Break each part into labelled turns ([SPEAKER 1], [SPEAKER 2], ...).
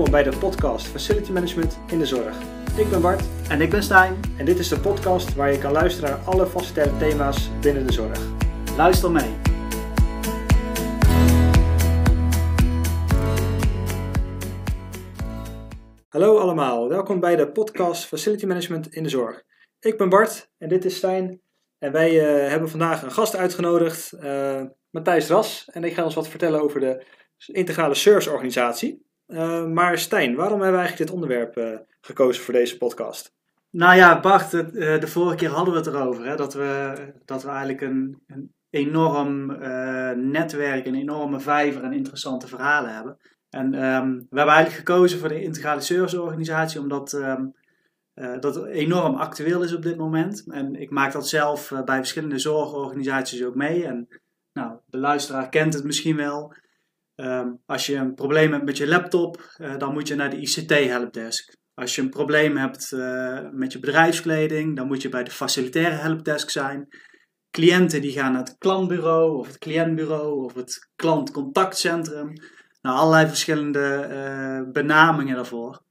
[SPEAKER 1] welkom bij de podcast Facility Management in de Zorg. Ik ben Bart
[SPEAKER 2] En ik ben Stijn.
[SPEAKER 1] en dit is de podcast waar je kan luisteren naar alle facilitaire thema's binnen de zorg.
[SPEAKER 2] Luister mee.
[SPEAKER 1] Hallo allemaal, welkom bij de podcast Facility Management in de Zorg. Ik ben Bart en dit is Stijn en wij eh, hebben vandaag een gast uitgenodigd, eh, Matthijs Ras. En ik ga ons wat vertellen over de integrale serviceorganisatie. Eh, maar Stijn, waarom hebben we eigenlijk dit onderwerp eh, gekozen voor deze podcast?
[SPEAKER 2] Nou ja, Bart, het, eh, de vorige keer hadden we het erover. Hè, dat, we, dat we eigenlijk een, een enorm netwerk, een enorme vijver en interessante verhalen hebben. En ehm, we hebben eigenlijk gekozen voor de integrale serviceorganisatie omdat eh, dat enorm actueel is op dit moment. En ik maak dat zelf bij verschillende zorgorganisaties ook mee. En nou, de luisteraar kent het misschien wel. Ehm, als je een probleem hebt met je laptop, eh, dan moet je naar de ICT-helpdesk. Als je een probleem hebt eh, met je bedrijfskleding, dan moet je bij de facilitaire helpdesk zijn. Cliënten die gaan naar het klantbureau of het cliëntbureau of het klantcontactcentrum. Nou, allerlei verschillende eh, benamingen daarvoor.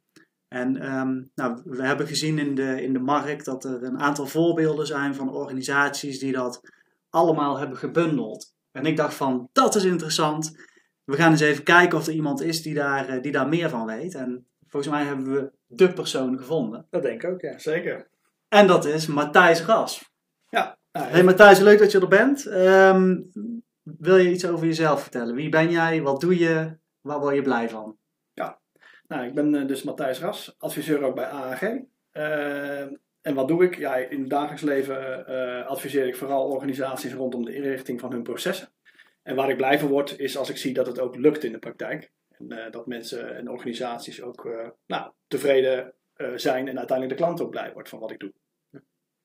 [SPEAKER 2] En ehm, nou, we hebben gezien in de, in de markt dat er een aantal voorbeelden zijn van organisaties die dat allemaal hebben gebundeld. En ik dacht van, dat is interessant. We gaan eens even kijken of er iemand is die daar, eh, die daar meer van weet. En volgens mij hebben we de persoon gevonden.
[SPEAKER 1] Dat denk ik ook, ja.
[SPEAKER 3] Zeker.
[SPEAKER 2] En dat is Matthijs Ras.
[SPEAKER 3] Ja.
[SPEAKER 2] Hey Matthijs, leuk dat je er bent. Ehm, wil je iets over jezelf vertellen? Wie ben jij? Wat doe je? Waar word je blij van?
[SPEAKER 3] nou, ik ben eh, dus Matthijs Ras, adviseur ook bij AAG. Eh, en wat doe ik? Ja, in het dagelijks leven eh, adviseer ik vooral organisaties rondom de inrichting van hun processen. En waar ik blij van word, is als ik zie dat het ook lukt in de praktijk. En eh, dat mensen en organisaties ook eh, nou, tevreden eh, zijn en uiteindelijk de klant ook blij wordt van wat ik doe.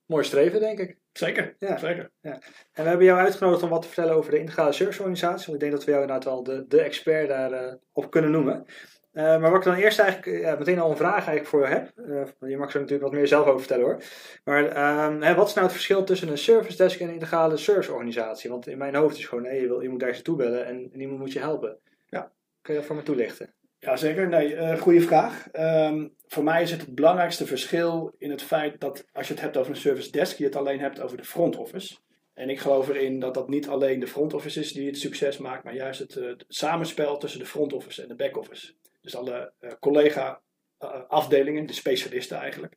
[SPEAKER 1] Mooi streven, denk ik.
[SPEAKER 3] Zeker,
[SPEAKER 1] Ja.
[SPEAKER 3] zeker.
[SPEAKER 1] En we hebben jou uitgenodigd om wat te vertellen over de integrale serviceorganisatie. Want ik denk dat we jou inderdaad wel de, de expert daarop op kunnen noemen. Eh, maar wat ik dan eerst eigenlijk eh, meteen al een vraag eigenlijk voor je heb. eh, je mag zo natuurlijk wat meer zelf over vertellen hoor. Maar ehm, hè, wat is nou het verschil tussen een service desk en een integrale serviceorganisatie? Want in mijn hoofd is gewoon, nee, je, wil, je moet ergens naartoe bellen en niemand moet je helpen.
[SPEAKER 3] Ja.
[SPEAKER 1] Kun je dat voor me toelichten?
[SPEAKER 3] Ja, zeker. Nee, goede vraag. Ehm, voor mij is het het belangrijkste verschil in het feit dat als je het hebt over een service desk, je het alleen hebt over de front office. En ik geloof erin dat dat niet alleen de front office is die het succes maakt, maar juist het, het samenspel tussen de front office en de back office. Dus alle eh, collega eh, de specialisten eigenlijk.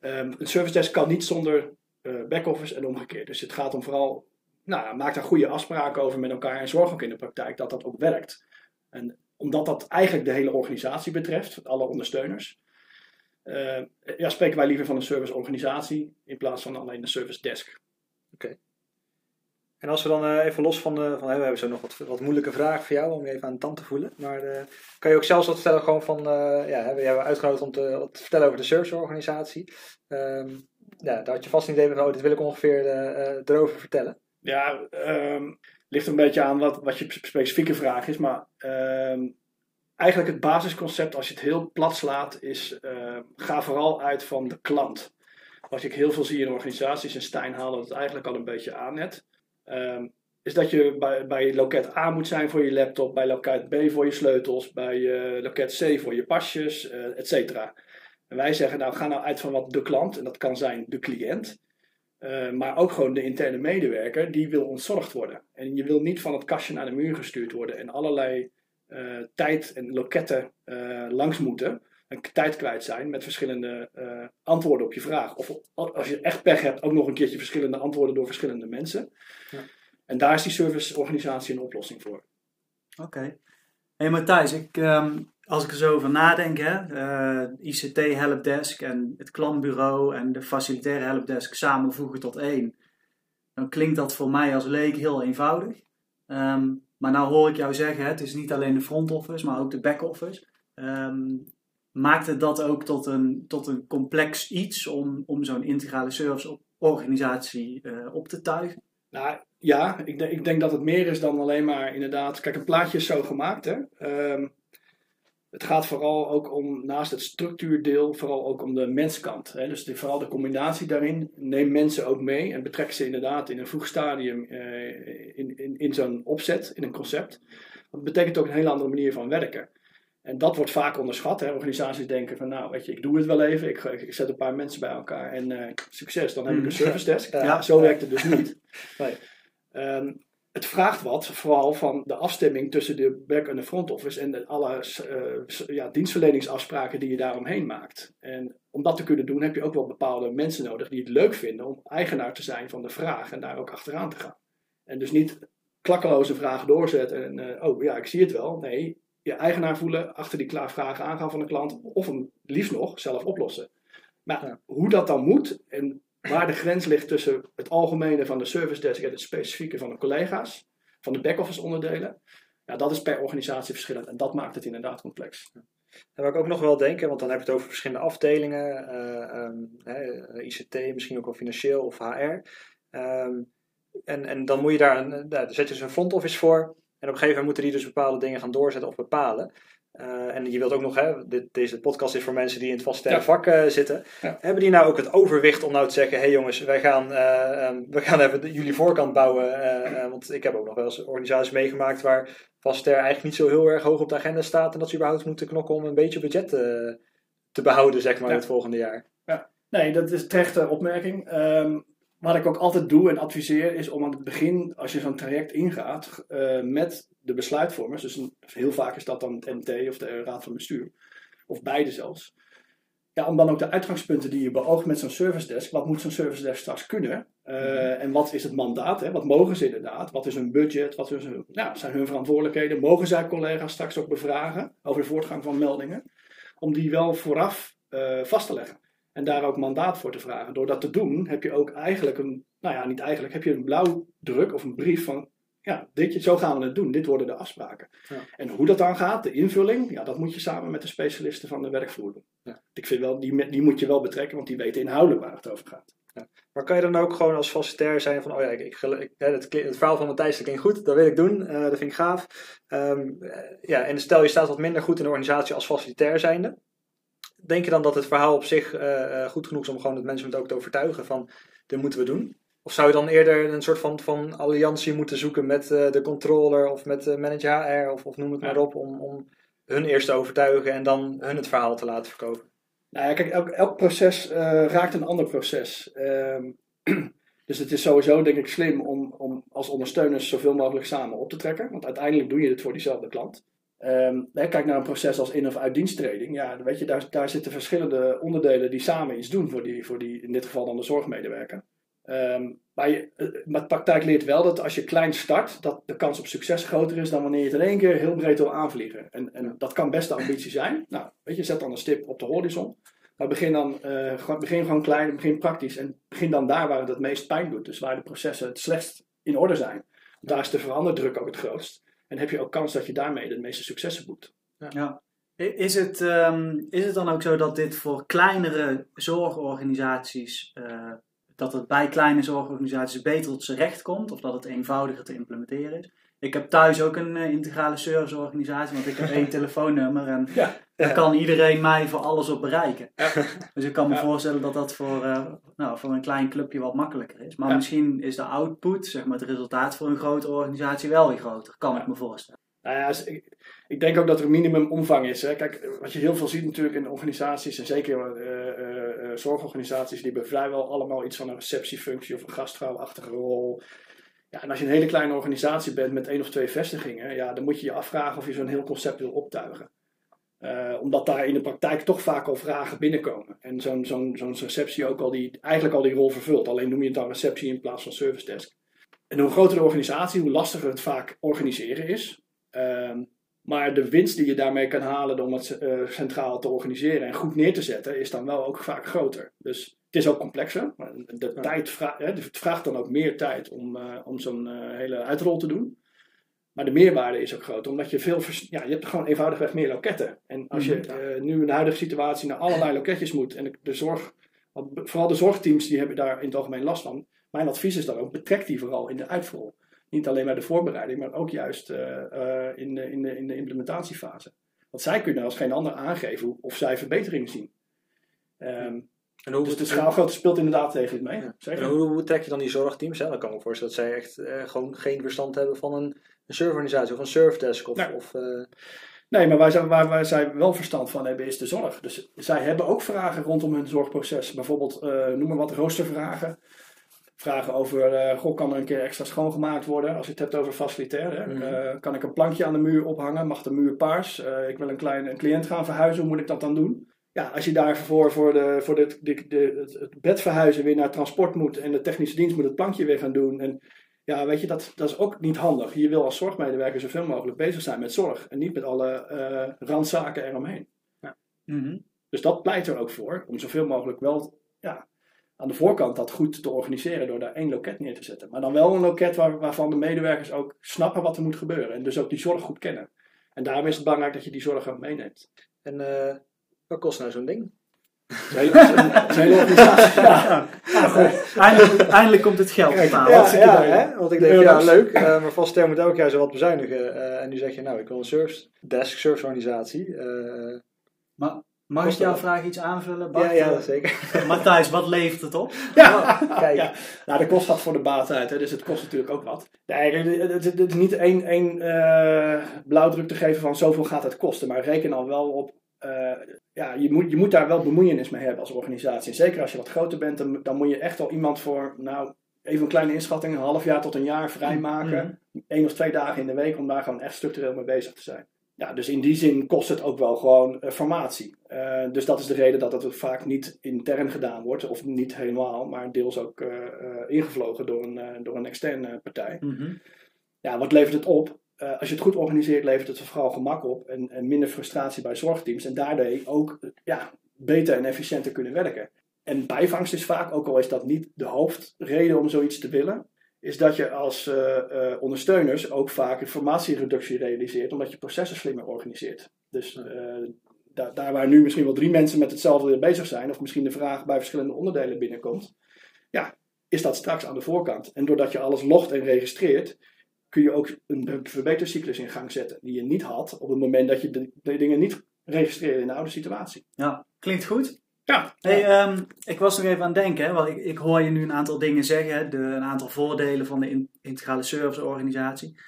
[SPEAKER 3] Ehm, een service desk kan niet zonder eh back office en omgekeerd. Dus het gaat om vooral, nou, maak daar goede afspraken over met elkaar en zorg ook in de praktijk dat dat ook werkt. En omdat dat eigenlijk de hele organisatie betreft, alle ondersteuners, ja, spreken wij liever van een serviceorganisatie in plaats van alleen een service desk.
[SPEAKER 1] En als we dan eh, even los van, de, van hè, we hebben zo nog wat, wat moeilijke vragen voor jou om je even aan de tand te voelen. Maar eh, kan je ook zelfs wat vertellen gewoon van, eh, ja, we hebben uitgenodigd om te, wat te vertellen over de serviceorganisatie. Ehm ja, daar had je vast een idee van, oh, dit wil ik ongeveer eh, eh, erover vertellen.
[SPEAKER 3] Ja, ehm ligt een beetje aan wat, wat je specifieke vraag is, maar ehm, eigenlijk het basisconcept, als je het heel plat slaat, is ga vooral uit van de klant. Wat ik heel veel zie in organisaties, en Stijn haalde het eigenlijk al een beetje aan net, ehm, is dat je bij, bij loket A moet zijn voor je laptop, bij loket B voor je sleutels, bij eh, loket C voor je pasjes, eh et cetera. En wij zeggen, nou ga nou uit van wat de klant, en dat kan zijn de cliënt, eh, maar ook gewoon de interne medewerker, die wil ontzorgd worden. En je wil niet van het kastje naar de muur gestuurd worden en allerlei tijd en loketten langs moeten. En tijd kwijt zijn met verschillende eh, antwoorden op je vraag. Of als je echt pech hebt, ook nog een keertje verschillende antwoorden door verschillende mensen.
[SPEAKER 1] Ja.
[SPEAKER 3] En daar is die serviceorganisatie een oplossing voor.
[SPEAKER 2] Oké. Hey Matthijs, ik, ehm, als ik er zo over nadenk, hè, eh, ICT helpdesk en het klantbureau en de facilitaire helpdesk samenvoegen tot één, dan klinkt dat voor mij als leek heel eenvoudig. Ehm, maar nou hoor ik jou zeggen, hè, het is niet alleen de front office, maar ook de back office. Ehm, maakt het dat ook tot een, tot een complex iets om, om zo'n integrale serviceorganisatie eh, op te tuigen?
[SPEAKER 3] Nou ja, ik, denk- ik denk dat het meer is dan alleen maar inderdaad. Kijk, een plaatje is zo gemaakt. Hè? Ehm, het gaat vooral ook om, naast het structuurdeel, vooral ook om de menskant. Hè? Dus vooral de combinatie daarin. Neem mensen ook mee en betrek ze inderdaad in een vroeg stadium eh, in, in, in zo'n opzet, in een concept. Dat betekent ook een hele andere manier van werken. En dat wordt vaak onderschat. Hè. Organisaties denken van, nou, weet je, ik doe het wel even. Ik, ik zet een paar mensen bij elkaar en uh, succes. Dan heb ik een service desk. Ja, zo werkt het dus niet. Nee. Um, het vraagt wat, vooral van de afstemming tussen de back- en de front office en de, alle uh, ja, dienstverleningsafspraken die je daaromheen maakt. En om dat te kunnen doen heb je ook wel bepaalde mensen nodig die het leuk vinden om eigenaar te zijn van de vraag en daar ook achteraan te gaan. En dus niet klakkeloze vragen doorzetten en uh, oh ja, ik zie het wel. Nee, je eigenaar voelen, achter die vragen aangaan van de klant of hem liefst nog zelf oplossen. Maar hoe dat dan moet en waar de grens ligt tussen het algemene van de service desk en het specifieke van de collega's, van de back-office onderdelen, ja, dat is per organisatie verschillend en dat maakt het inderdaad complex.
[SPEAKER 1] En wat ik ook nog wel denken, want dan heb je het over verschillende afdelingen, uh, ICT, misschien ook wel financieel of HR. Ehm, en, en dan moet je daar, een, daar zet je dus een front office voor. En op een gegeven moment moeten die dus bepaalde dingen gaan doorzetten of bepalen. Uh, en je wilt ook nog, hè, dit, deze podcast is voor mensen die in het vaste ja. vak uh, zitten. Ja. Hebben die nou ook het overwicht om nou te zeggen: hé hey jongens, wij gaan, uh, um, we gaan even de, jullie voorkant bouwen? want ik heb ook nog wel eens organisaties meegemaakt waar Vaster eigenlijk niet zo heel erg hoog op de agenda staat. En dat ze überhaupt moeten knokken om een beetje budget te behouden, zeg maar, ja. het volgende jaar.
[SPEAKER 3] Ja, nee, dat is terechte opmerking. Um, wat ik ook altijd doe en adviseer is om aan het begin, als je zo'n traject ingaat, uh, met de besluitvormers, dus een, heel vaak is dat dan het MT of de Raad van Bestuur, of beide zelfs, ja, om dan ook de uitgangspunten die je beoogt met zo'n service desk, wat moet zo'n service desk straks kunnen? Uh, en wat is het mandaat? Hè? Wat mogen ze inderdaad? Wat is hun budget? Wat is hun, nou, zijn hun verantwoordelijkheden? Mogen zij collega's straks ook bevragen over de voortgang van meldingen? Om die wel vooraf uh, vast te leggen. En daar ook mandaat voor te vragen. Door dat te doen heb je ook eigenlijk een, nou ja, niet eigenlijk, heb je een blauwdruk of een brief van, ja, dit, zo gaan we het doen. Dit worden de afspraken. Ja. En hoe dat dan gaat, de invulling, ja, dat moet je samen met de specialisten van de werkvloer doen. Ja. Ik vind wel, die, die moet je wel betrekken, want die weten inhoudelijk waar het over gaat.
[SPEAKER 1] Ja. Maar kan je dan ook gewoon als facilitair zijn van, oh ja, ik, ik, ik het, het, verhaal van Matthijs klinkt goed, dat wil ik doen, uh, dat vind ik gaaf. Um, ja, en stel je staat wat minder goed in de organisatie als facilitair zijnde denk je dan dat het verhaal op zich uh, goed genoeg is om gewoon het mensen ook te overtuigen van dit moeten we doen? Of zou je dan eerder een soort van, van alliantie moeten zoeken met uh, de controller of met de manager HR of, of noem het maar op om, om hun eerst te overtuigen en dan hun het verhaal te laten verkopen?
[SPEAKER 3] Nou ja, kijk, elk, elk proces uh, raakt een ander proces. Um, dus het is sowieso denk ik slim om, om als ondersteuners zoveel mogelijk samen op te trekken. Want uiteindelijk doe je het voor diezelfde klant. Um, kijk naar een proces als in- of uitdiensttreding. Ja, weet je, daar, daar zitten verschillende onderdelen die samen iets doen voor die, voor die in dit geval dan de zorgmedewerker. Um, maar, je, eh, maar de praktijk leert wel dat als je klein start, dat de kans op succes groter is dan wanneer je het in één keer heel breed wil aanvliegen. En, en dat kan best de ambitie zijn. Nou, weet je, zet dan een stip op de horizon. Maar begin dan uh, begin gewoon klein, begin praktisch en begin dan daar waar het het meest pijn doet. Dus waar de processen het slechtst in orde zijn. Daar is de veranderdruk ook het grootst. En heb je ook kans dat je daarmee de meeste successen boekt.
[SPEAKER 2] Ja. ja. Is, het, um, is het dan ook zo dat dit voor kleinere zorgorganisaties, uh, dat het bij kleine zorgorganisaties beter tot zijn recht komt, of dat het eenvoudiger te implementeren is? Ik heb thuis ook een uh, integrale serviceorganisatie, want ik heb één telefoonnummer en ja, daar kan iedereen mij voor alles op bereiken. Ja. Dus ik kan me voorstellen dat dat voor, uh, nou, voor een klein clubje wat makkelijker is. Maar misschien is de output, zeg maar het resultaat voor een grote organisatie wel weer groter, kan ik me voorstellen.
[SPEAKER 3] Nou ja, ik, ik, denk ook dat er een minimumomvang is. Hè. Kijk, wat je heel veel ziet natuurlijk in organisaties, en zeker uh, zorgorganisaties, die hebben vrijwel allemaal iets van een receptiefunctie of een gastvrouwachtige rol. Ja, en als je een hele kleine organisatie bent met één of twee vestigingen, ja, dan moet je je afvragen of je zo'n heel concept wil optuigen. Uh, omdat daar in de praktijk toch vaak al vragen binnenkomen. En zo'n zo'n zo'n receptie ook al die, eigenlijk al die rol vervult. Alleen noem je het dan receptie in plaats van service desk. En hoe groter de organisatie, hoe lastiger het vaak organiseren is. Uh, maar de winst die je daarmee kan halen om het uh, centraal te organiseren en goed neer te zetten, is dan wel ook vaak groter. Dus het is ook complexer. De ja. tijd vraagt, hè, het vraagt dan ook meer tijd om, uh, om zo'n uh, hele uitrol te doen. Maar de meerwaarde is ook groot, omdat je veel, ja, je hebt gewoon eenvoudigweg meer loketten. En als je uh, nu in de huidige situatie naar allerlei loketjes moet, en de zorg, vooral de zorgteams die hebben daar in het algemeen last van. Mijn advies is dan ook, betrek die vooral in de uitvoering. Niet alleen bij de voorbereiding, maar ook juist in, de, in, de, in de implementatiefase. Want zij kunnen als geen ander aangeven of zij verbeteringen zien. Um, en hoe, dus de schaalgrootte speelt inderdaad tegen mee. Ja.
[SPEAKER 1] En hoe, hoe, trek je dan die zorgteams? Hè? Dan kan ik me voorstellen dat zij echt eh, gewoon geen verstand hebben van een, een serverorganisatie of een serverdesk. Of,
[SPEAKER 3] nou,
[SPEAKER 1] of, uh...
[SPEAKER 3] Nee, maar waar zij, waar, waar zij wel verstand van hebben is de zorg. Dus zij hebben ook vragen rondom hun zorgproces. Bijvoorbeeld, eh, noem maar wat, roostervragen. Vragen over, eh, goh, kan er een keer extra schoongemaakt worden? Als je het hebt over facilitair. Hè?
[SPEAKER 1] Mhm.
[SPEAKER 3] Eh, kan ik een plankje aan de muur ophangen? Mag de muur paars? Eh, ik wil een, klein, een cliënt gaan verhuizen, hoe moet ik dat dan doen? Ja, als je daarvoor voor, de, voor de, de, de, het, bed verhuizen weer naar transport moet en de technische dienst moet het plankje weer gaan doen. En ja, weet je, dat, dat is ook niet handig. Je wil als zorgmedewerker zoveel mogelijk bezig zijn met zorg en niet met alle eh randzaken eromheen.
[SPEAKER 2] Mhm.
[SPEAKER 3] Dus dat pleit er ook voor, om zoveel mogelijk wel ja, aan de voorkant dat goed te organiseren door daar één loket neer te zetten. Maar dan wel een loket waar, waarvan de medewerkers ook snappen wat er moet gebeuren en dus ook die zorg goed kennen. En daarom is het belangrijk dat je die zorg ook meeneemt.
[SPEAKER 1] En eh, wat kost nou zo'n ding?
[SPEAKER 3] Organisatie. Ja.
[SPEAKER 2] Ja, goed. Eindelijk, eindelijk komt het geld op tafel.
[SPEAKER 1] ja, ja,
[SPEAKER 3] leuk.
[SPEAKER 1] hè? want ik denk, ja, leuk, eh, maar vast moet elk jaar zo wat bezuinigen. eh, en nu zeg je, nou, ik wil een service desk, serviceorganisatie. eh
[SPEAKER 2] Maar mag ik jouw vraag iets aanvullen, Bart?
[SPEAKER 1] ja, ja, zeker.
[SPEAKER 2] Matthijs, wat levert het op?
[SPEAKER 3] Ja.
[SPEAKER 1] Kijk,
[SPEAKER 3] Ja. Nou, de kost gaat voor de baat uit, hè, dus het kost natuurlijk ook wat. Nee, het, is niet één, één eh, blauwdruk te geven van zoveel gaat het kosten, maar reken al wel op. eh, ja, je moet, je moet daar wel bemoeienis mee hebben als organisatie. En zeker als je wat groter bent, dan, dan moet je echt al iemand voor, nou, even een kleine inschatting, een half jaar tot een jaar vrijmaken. Eén of twee dagen in de week om daar gewoon echt structureel mee bezig te zijn. Ja, dus in die zin kost het ook wel gewoon eh, formatie. Eh, dus dat is de reden dat het vaak niet intern gedaan wordt, of niet helemaal, maar deels ook ingevlogen door een, door een externe partij.
[SPEAKER 2] Mhm.
[SPEAKER 3] Ja, wat levert het op? Eh, als je het goed organiseert, levert het vooral gemak op en, en minder frustratie bij zorgteams. En daardoor ook ja, beter en efficiënter kunnen werken. En bijvangst is vaak, ook al is dat niet de hoofdreden om zoiets te willen, is dat je als eh, eh, ondersteuners ook vaak informatiereductie realiseert, omdat je processen slimmer organiseert. Dus da- daar waar nu misschien wel drie mensen met hetzelfde bezig zijn, of misschien de vraag bij verschillende onderdelen binnenkomt, ja, is dat straks aan de voorkant. En doordat je alles logt en registreert, kun je ook een verbetercyclus in gang zetten, die je niet had op het moment dat je de, de dingen niet registreerde in de oude situatie.
[SPEAKER 2] Ja, klinkt goed.
[SPEAKER 3] Ja,
[SPEAKER 2] Hey, ehm, ik was nog even aan het denken, hè, want ik, ik hoor je nu een aantal dingen zeggen, hè, de, een aantal voordelen van de in- integrale serviceorganisatie.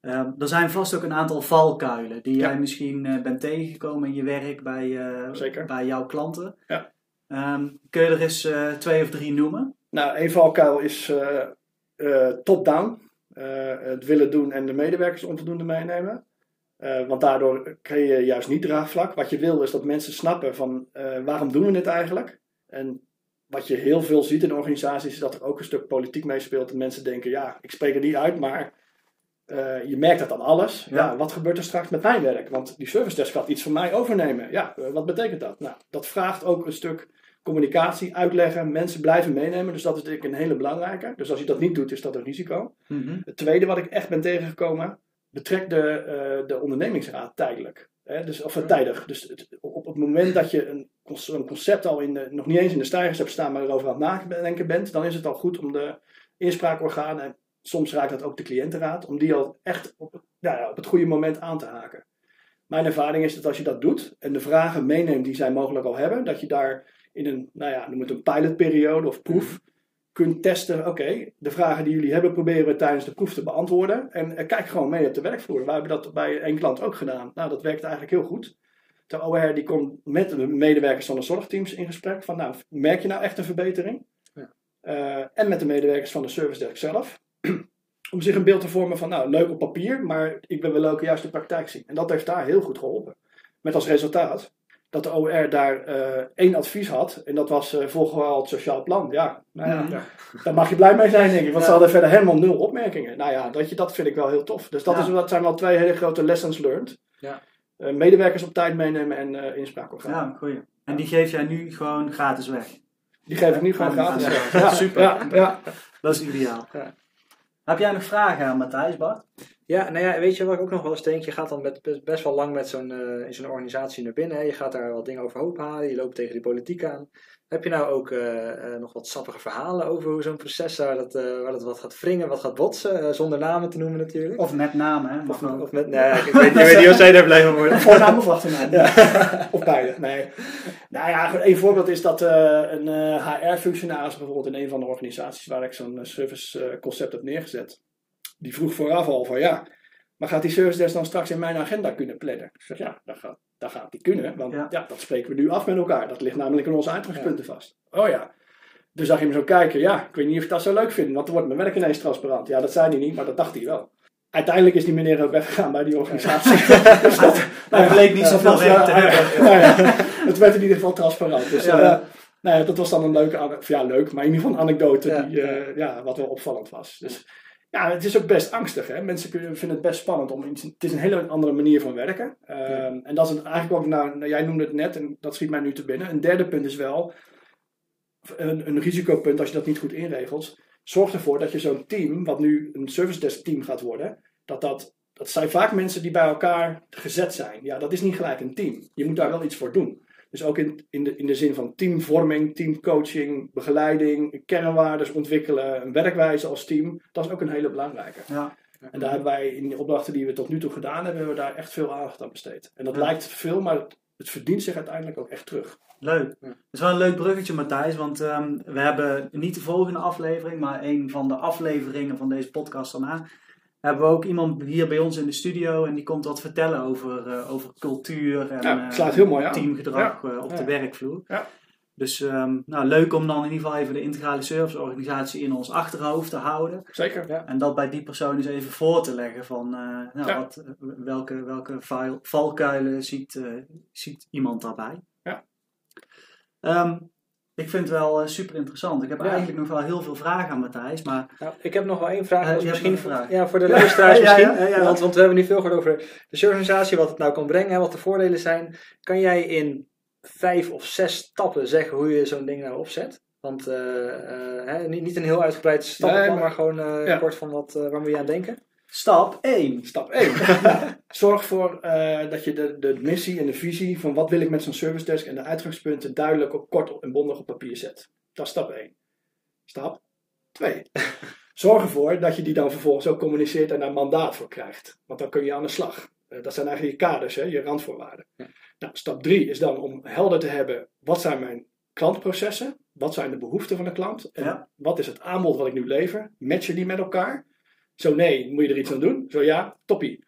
[SPEAKER 2] Ehm, er zijn vast ook een aantal valkuilen die
[SPEAKER 3] Ja.
[SPEAKER 2] jij misschien eh, bent tegengekomen in je werk bij, eh, bij jouw klanten.
[SPEAKER 3] Ja.
[SPEAKER 2] Ehm, kun je er eens eh, twee of drie noemen?
[SPEAKER 3] Nou, een valkuil is top-down. Eh, het willen doen en de medewerkers onvoldoende meenemen. Eh, want daardoor creëer je juist niet draagvlak. Wat je wil is dat mensen snappen van eh, waarom doen we dit eigenlijk? En wat je heel veel ziet in organisaties is dat er ook een stuk politiek meespeelt. Dat mensen denken, ja, ik spreek het niet uit, maar je merkt dat aan alles. Ja.
[SPEAKER 2] Ja.
[SPEAKER 3] wat gebeurt er straks met mijn werk? Want die service desk gaat iets van mij overnemen. Ja, wat betekent dat? Nou, dat vraagt ook een stuk communicatie, uitleggen, mensen blijven meenemen. Dus dat is denk ik een hele belangrijke. Dus als je dat niet doet, is dat een risico. Het tweede wat ik echt ben tegengekomen, betrek de, eh, de ondernemingsraad tijdelijk. Hè? Dus, of eh, tijdig. Dus het- op, het moment dat je een, een concept al in de, nog niet eens in de stijgers hebt staan, maar erover aan het nadenken bent, dan is het al goed om de inspraakorganen, en soms raakt dat ook de cliëntenraad, om die al echt op, ja, ja, op het goede moment aan te haken. Mijn ervaring is dat als je dat doet en de vragen meeneemt die zij mogelijk al hebben, dat je daar in een, nou ja, noem het een pilotperiode of proef, kunt testen, oké, de vragen die jullie hebben proberen we tijdens de proef te beantwoorden. En eh, kijk gewoon mee op de werkvloer. We hebben dat bij één klant ook gedaan. Nou, dat werkt eigenlijk heel goed. De OR die komt met de medewerkers van de zorgteams in gesprek. Van, nou, merk je nou echt een verbetering?
[SPEAKER 1] Ja.
[SPEAKER 3] Eh, en met de medewerkers van de service desk zelf. Om zich een beeld te vormen van, nou, leuk op papier, maar ik wil wel ook juist de praktijk zien. En dat heeft daar heel goed geholpen. Met als resultaat dat de OR daar eh, één advies had. En dat was eh volg wel het sociaal plan. Ja, nou ja,
[SPEAKER 2] Mhm.
[SPEAKER 3] daar mag je blij mee zijn, denk ik. Want ze
[SPEAKER 1] Ja.
[SPEAKER 3] hadden verder helemaal nul opmerkingen. Nou ja, dat, je, dat vind ik wel heel tof. Dus dat,
[SPEAKER 2] Ja.
[SPEAKER 3] is, dat zijn wel twee hele grote lessons learned.
[SPEAKER 1] Ja.
[SPEAKER 3] Eh, medewerkers op tijd meenemen en eh inspraakorganen.
[SPEAKER 2] Ja, goeie. En die geef jij nu gewoon gratis weg.
[SPEAKER 3] Die geef ik nu gewoon
[SPEAKER 2] Ja.
[SPEAKER 3] gratis.
[SPEAKER 2] Ja.
[SPEAKER 3] Ja,
[SPEAKER 2] Super.
[SPEAKER 3] Ja, ja.
[SPEAKER 2] Dat is ideaal.
[SPEAKER 1] Ja.
[SPEAKER 2] Heb jij nog vragen aan Matthijs, Bart?
[SPEAKER 1] Ja, nou ja, weet je wat ik ook nog wel eens denk? Je gaat dan met, best- wel lang met zo'n eh, in zo'n organisatie naar binnen. Hè. Je gaat daar wat dingen overhoop halen. Je loopt tegen die politiek aan. Heb je nou ook eh, eh, nog wat sappige verhalen over hoe zo'n proces waar dat, waar dat wat gaat wringen, wat gaat botsen? zonder namen te noemen natuurlijk.
[SPEAKER 2] Of met namen, hè?
[SPEAKER 1] Of, of met, nee, ik, weet, ik weet niet of zij daar blij van worden.
[SPEAKER 3] Voornaam of achternaam? of beide. Nee. Nou ja, een voorbeeld is dat een HR-functionaris bijvoorbeeld in een van de organisaties waar ik zo'n eh, service eh, concept heb neergezet. Die vroeg vooraf al van ja, maar gaat die service desk dan straks in mijn agenda kunnen plannen? Ik zeg, ja, dat gaat, dat gaat die kunnen. Want
[SPEAKER 2] Ja.
[SPEAKER 3] ja. dat spreken we nu af met elkaar. Dat ligt namelijk in onze uitgangspunten vast. Oh ja. Dus zag je hem zo kijken. Ja, ik weet niet of ik dat zo leuk vind. Want dan wordt mijn werk ineens transparant. Ja, dat zei hij niet, maar dat dacht hij wel. Uiteindelijk is die meneer ook weggegaan bij die organisatie. dus dat,
[SPEAKER 2] Hij bleek niet zoveel werk te hebben.
[SPEAKER 3] nou het werd in ieder geval transparant. Dus eh, nou ja, dat was dan een leuke, ja leuk, maar in ieder geval een anekdote die, eh, ja, wat wel opvallend was. Dus ja, het is ook best angstig. Hè? Mensen vinden het best spannend. Om iets, het is een hele andere manier van werken. Ehm, En dat is eigenlijk ook, nou, nou, jij noemde het net en dat schiet mij nu te binnen. Een derde punt is wel een, een risicopunt als je dat niet goed inregelt. Zorg ervoor dat je zo'n team, wat nu een service desk team gaat worden, dat dat, dat zijn vaak mensen die bij elkaar gezet zijn. Ja, dat is niet gelijk een team. Je moet daar wel iets voor doen. Dus ook in, in, de, in de zin van teamvorming, teamcoaching, begeleiding, kernwaardes ontwikkelen, een werkwijze als team. Dat is ook een hele belangrijke.
[SPEAKER 2] Ja.
[SPEAKER 3] En daar hebben wij in de opdrachten die we tot nu toe gedaan hebben, hebben we daar echt veel aandacht aan besteed. En dat
[SPEAKER 2] Ja.
[SPEAKER 3] lijkt veel, maar het, het verdient zich uiteindelijk ook echt terug.
[SPEAKER 2] Leuk.
[SPEAKER 1] Ja.
[SPEAKER 2] Dat is wel een leuk bruggetje, Matthijs. Want ehm, we hebben niet de volgende aflevering, maar een van de afleveringen van deze podcast daarna. Hebben we ook iemand hier bij ons in de studio en die komt wat vertellen over, eh, over cultuur en
[SPEAKER 3] Ja,
[SPEAKER 2] eh,
[SPEAKER 3] heel mooi
[SPEAKER 2] teamgedrag eh, op
[SPEAKER 3] Ja.
[SPEAKER 2] de werkvloer.
[SPEAKER 3] Ja.
[SPEAKER 2] Dus ehm, nou, leuk om dan in ieder geval even de integrale serviceorganisatie in ons achterhoofd te houden.
[SPEAKER 3] Zeker.
[SPEAKER 1] Ja.
[SPEAKER 2] En dat bij die persoon eens even voor te leggen van nou, wat, welke, welke valkuilen ziet, ziet iemand daarbij.
[SPEAKER 3] Ja.
[SPEAKER 2] Ehm, ik vind het wel super interessant. Ik heb
[SPEAKER 1] Ja.
[SPEAKER 2] eigenlijk nog wel heel veel vragen aan Matthijs, maar
[SPEAKER 1] Nou, ik heb nog wel één vraag.
[SPEAKER 2] Eh, hebt
[SPEAKER 1] misschien
[SPEAKER 2] een
[SPEAKER 1] voor,
[SPEAKER 2] vraag.
[SPEAKER 1] ja, voor de luisteraars
[SPEAKER 2] Ja, ja,
[SPEAKER 1] misschien.
[SPEAKER 2] ja, ja.
[SPEAKER 1] Want, want we hebben nu veel gehoord over de serviceorganisatie, wat het nou kan brengen en wat de voordelen zijn. Kan jij in vijf of zes stappen zeggen hoe je zo'n ding nou opzet? Want eh, eh, hè, niet, niet een heel uitgebreid stappenplan,
[SPEAKER 3] maar-
[SPEAKER 1] maar, gewoon eh,
[SPEAKER 3] ja.
[SPEAKER 1] kort van wat, eh, waar moet je aan denken?
[SPEAKER 2] Stap 1.
[SPEAKER 3] Stap 1. Zorg ervoor eh, dat je de, de missie en de visie van wat wil ik met zo'n service desk en de uitgangspunten duidelijk op kort en bondig op papier zet. Dat is stap 1. Stap 2. Zorg ervoor dat je die dan vervolgens ook communiceert en daar mandaat voor krijgt. Want dan kun je aan de slag. Eh, dat zijn eigenlijk je kaders, hè, je randvoorwaarden.
[SPEAKER 1] Ja.
[SPEAKER 3] Nou, stap 3 is dan om helder te hebben wat zijn mijn klantprocessen, wat zijn de behoeften van de klant en
[SPEAKER 2] Ja.
[SPEAKER 3] wat is het aanbod wat ik nu lever. Matchen die met elkaar. Zo nee, moet je er iets aan doen. Zo ja, toppie.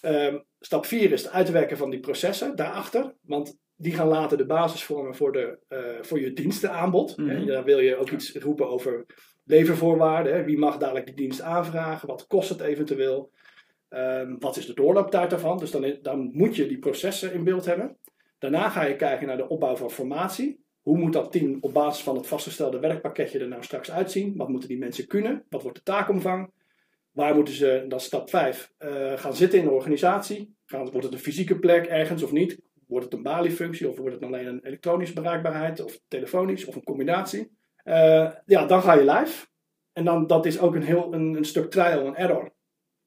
[SPEAKER 3] Ehm, stap 4 is het uitwerken van die processen daarachter. Want die gaan later de basis vormen voor, de, eh, voor je dienstenaanbod.
[SPEAKER 2] Mhm.
[SPEAKER 3] En daar wil je ook iets roepen over levervoorwaarden. Hè. Wie mag dadelijk die dienst aanvragen? Wat kost het eventueel? Ehm, wat is de doorlooptijd daarvan? Dus dan, dan moet je die processen in beeld hebben. Daarna ga je kijken naar de opbouw van formatie. Hoe moet dat team op basis van het vastgestelde werkpakketje er nou straks uitzien? Wat moeten die mensen kunnen? Wat wordt de taakomvang? Waar moeten ze, dat is stap 5, gaan zitten in de organisatie? Wordt het een fysieke plek ergens of niet? Wordt het een baliefunctie of wordt het alleen een elektronische bereikbaarheid of telefonisch of een combinatie? Eh, ja, dan ga je live. En dan, dat is ook een, heel, een, stuk trial en error.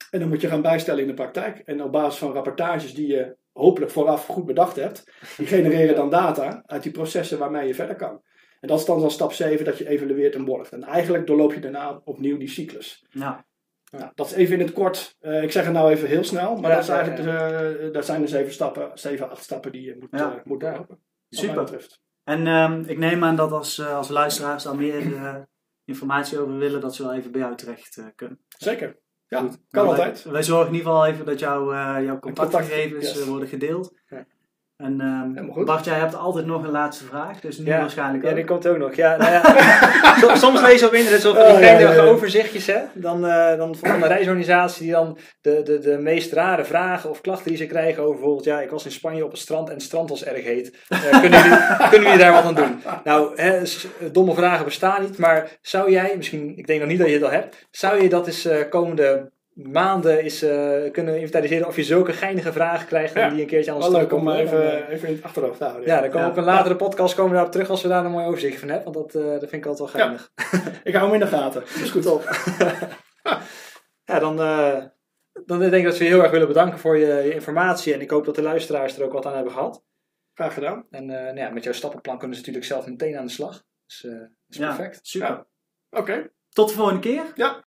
[SPEAKER 3] En dan moet je gaan bijstellen in de praktijk. En op basis van rapportages die je hopelijk vooraf goed bedacht hebt, die genereren dan data uit die processen waarmee je verder kan. En dat is dan, stap 7 dat je evalueert en borgt. En eigenlijk doorloop je daarna opnieuw die cyclus.
[SPEAKER 2] Nou,
[SPEAKER 3] Nou, dat is even in het kort. Eh, ik zeg het nou even heel snel, maar
[SPEAKER 1] Ja,
[SPEAKER 3] dat, is eigenlijk de, eh, dat zijn de zeven stappen, zeven, acht stappen die je moet,
[SPEAKER 2] Ja.
[SPEAKER 3] eh, moet doorlopen.
[SPEAKER 2] Super. En ehm, ik neem aan dat als, als luisteraars daar meer informatie over willen, dat ze wel even bij jou terecht kunnen.
[SPEAKER 3] Zeker. Ja,
[SPEAKER 2] Goed.
[SPEAKER 3] kan
[SPEAKER 2] Nou,
[SPEAKER 3] altijd.
[SPEAKER 2] Wij, wij zorgen in ieder geval even dat jouw eh, jouw contactgegevens
[SPEAKER 3] Contact, yes.
[SPEAKER 2] worden gedeeld.
[SPEAKER 1] Ja.
[SPEAKER 2] En ehm. Bart, jij hebt altijd nog een laatste vraag, dus nu
[SPEAKER 1] Ja.
[SPEAKER 2] waarschijnlijk
[SPEAKER 1] Ja,
[SPEAKER 2] ook.
[SPEAKER 1] die komt ook nog. Ja, nou ja. Som- Soms lees je op internet zo van die
[SPEAKER 3] Oh, ja, ja, ja.
[SPEAKER 1] overzichtjes, hè. Dan, eh, dan van een reisorganisatie die dan de, de, de meest rare vragen of klachten die ze krijgen over bijvoorbeeld, ja, ik was in Spanje op het strand en het strand was erg heet. Eh, kunnen, jullie, kunnen jullie daar wat aan doen? Nou, hè, domme vragen bestaan niet, maar zou jij, misschien, ik denk nog niet dat je het al hebt, zou je dat eens eh, komende maanden eens eh, kunnen inventariseren of je zulke geinige vragen krijgt en
[SPEAKER 3] Ja.
[SPEAKER 1] die een keertje aan ons
[SPEAKER 3] Wel leuk om even,
[SPEAKER 1] eh,
[SPEAKER 3] even in het achterhoofd te houden.
[SPEAKER 1] ja, dan komen we
[SPEAKER 2] Ja.
[SPEAKER 1] op een latere podcast komen we daarop terug als we daar een mooi overzicht van hebben. Want dat, eh, dat vind ik altijd wel
[SPEAKER 3] Ja.
[SPEAKER 1] geinig.
[SPEAKER 3] Ik hou hem in de gaten. Dat is goed.
[SPEAKER 1] Top. ja, dan, eh, dan denk ik dat we je heel erg willen bedanken voor je, je informatie. En ik hoop dat de luisteraars er ook wat aan hebben gehad.
[SPEAKER 3] Graag gedaan.
[SPEAKER 1] En eh, nou ja, met jouw stappenplan kunnen ze natuurlijk zelf meteen aan de slag. Dus eh, dat is
[SPEAKER 2] Ja,
[SPEAKER 1] perfect.
[SPEAKER 2] super.
[SPEAKER 3] Ja. Oké.
[SPEAKER 2] Tot de volgende keer.
[SPEAKER 3] Ja.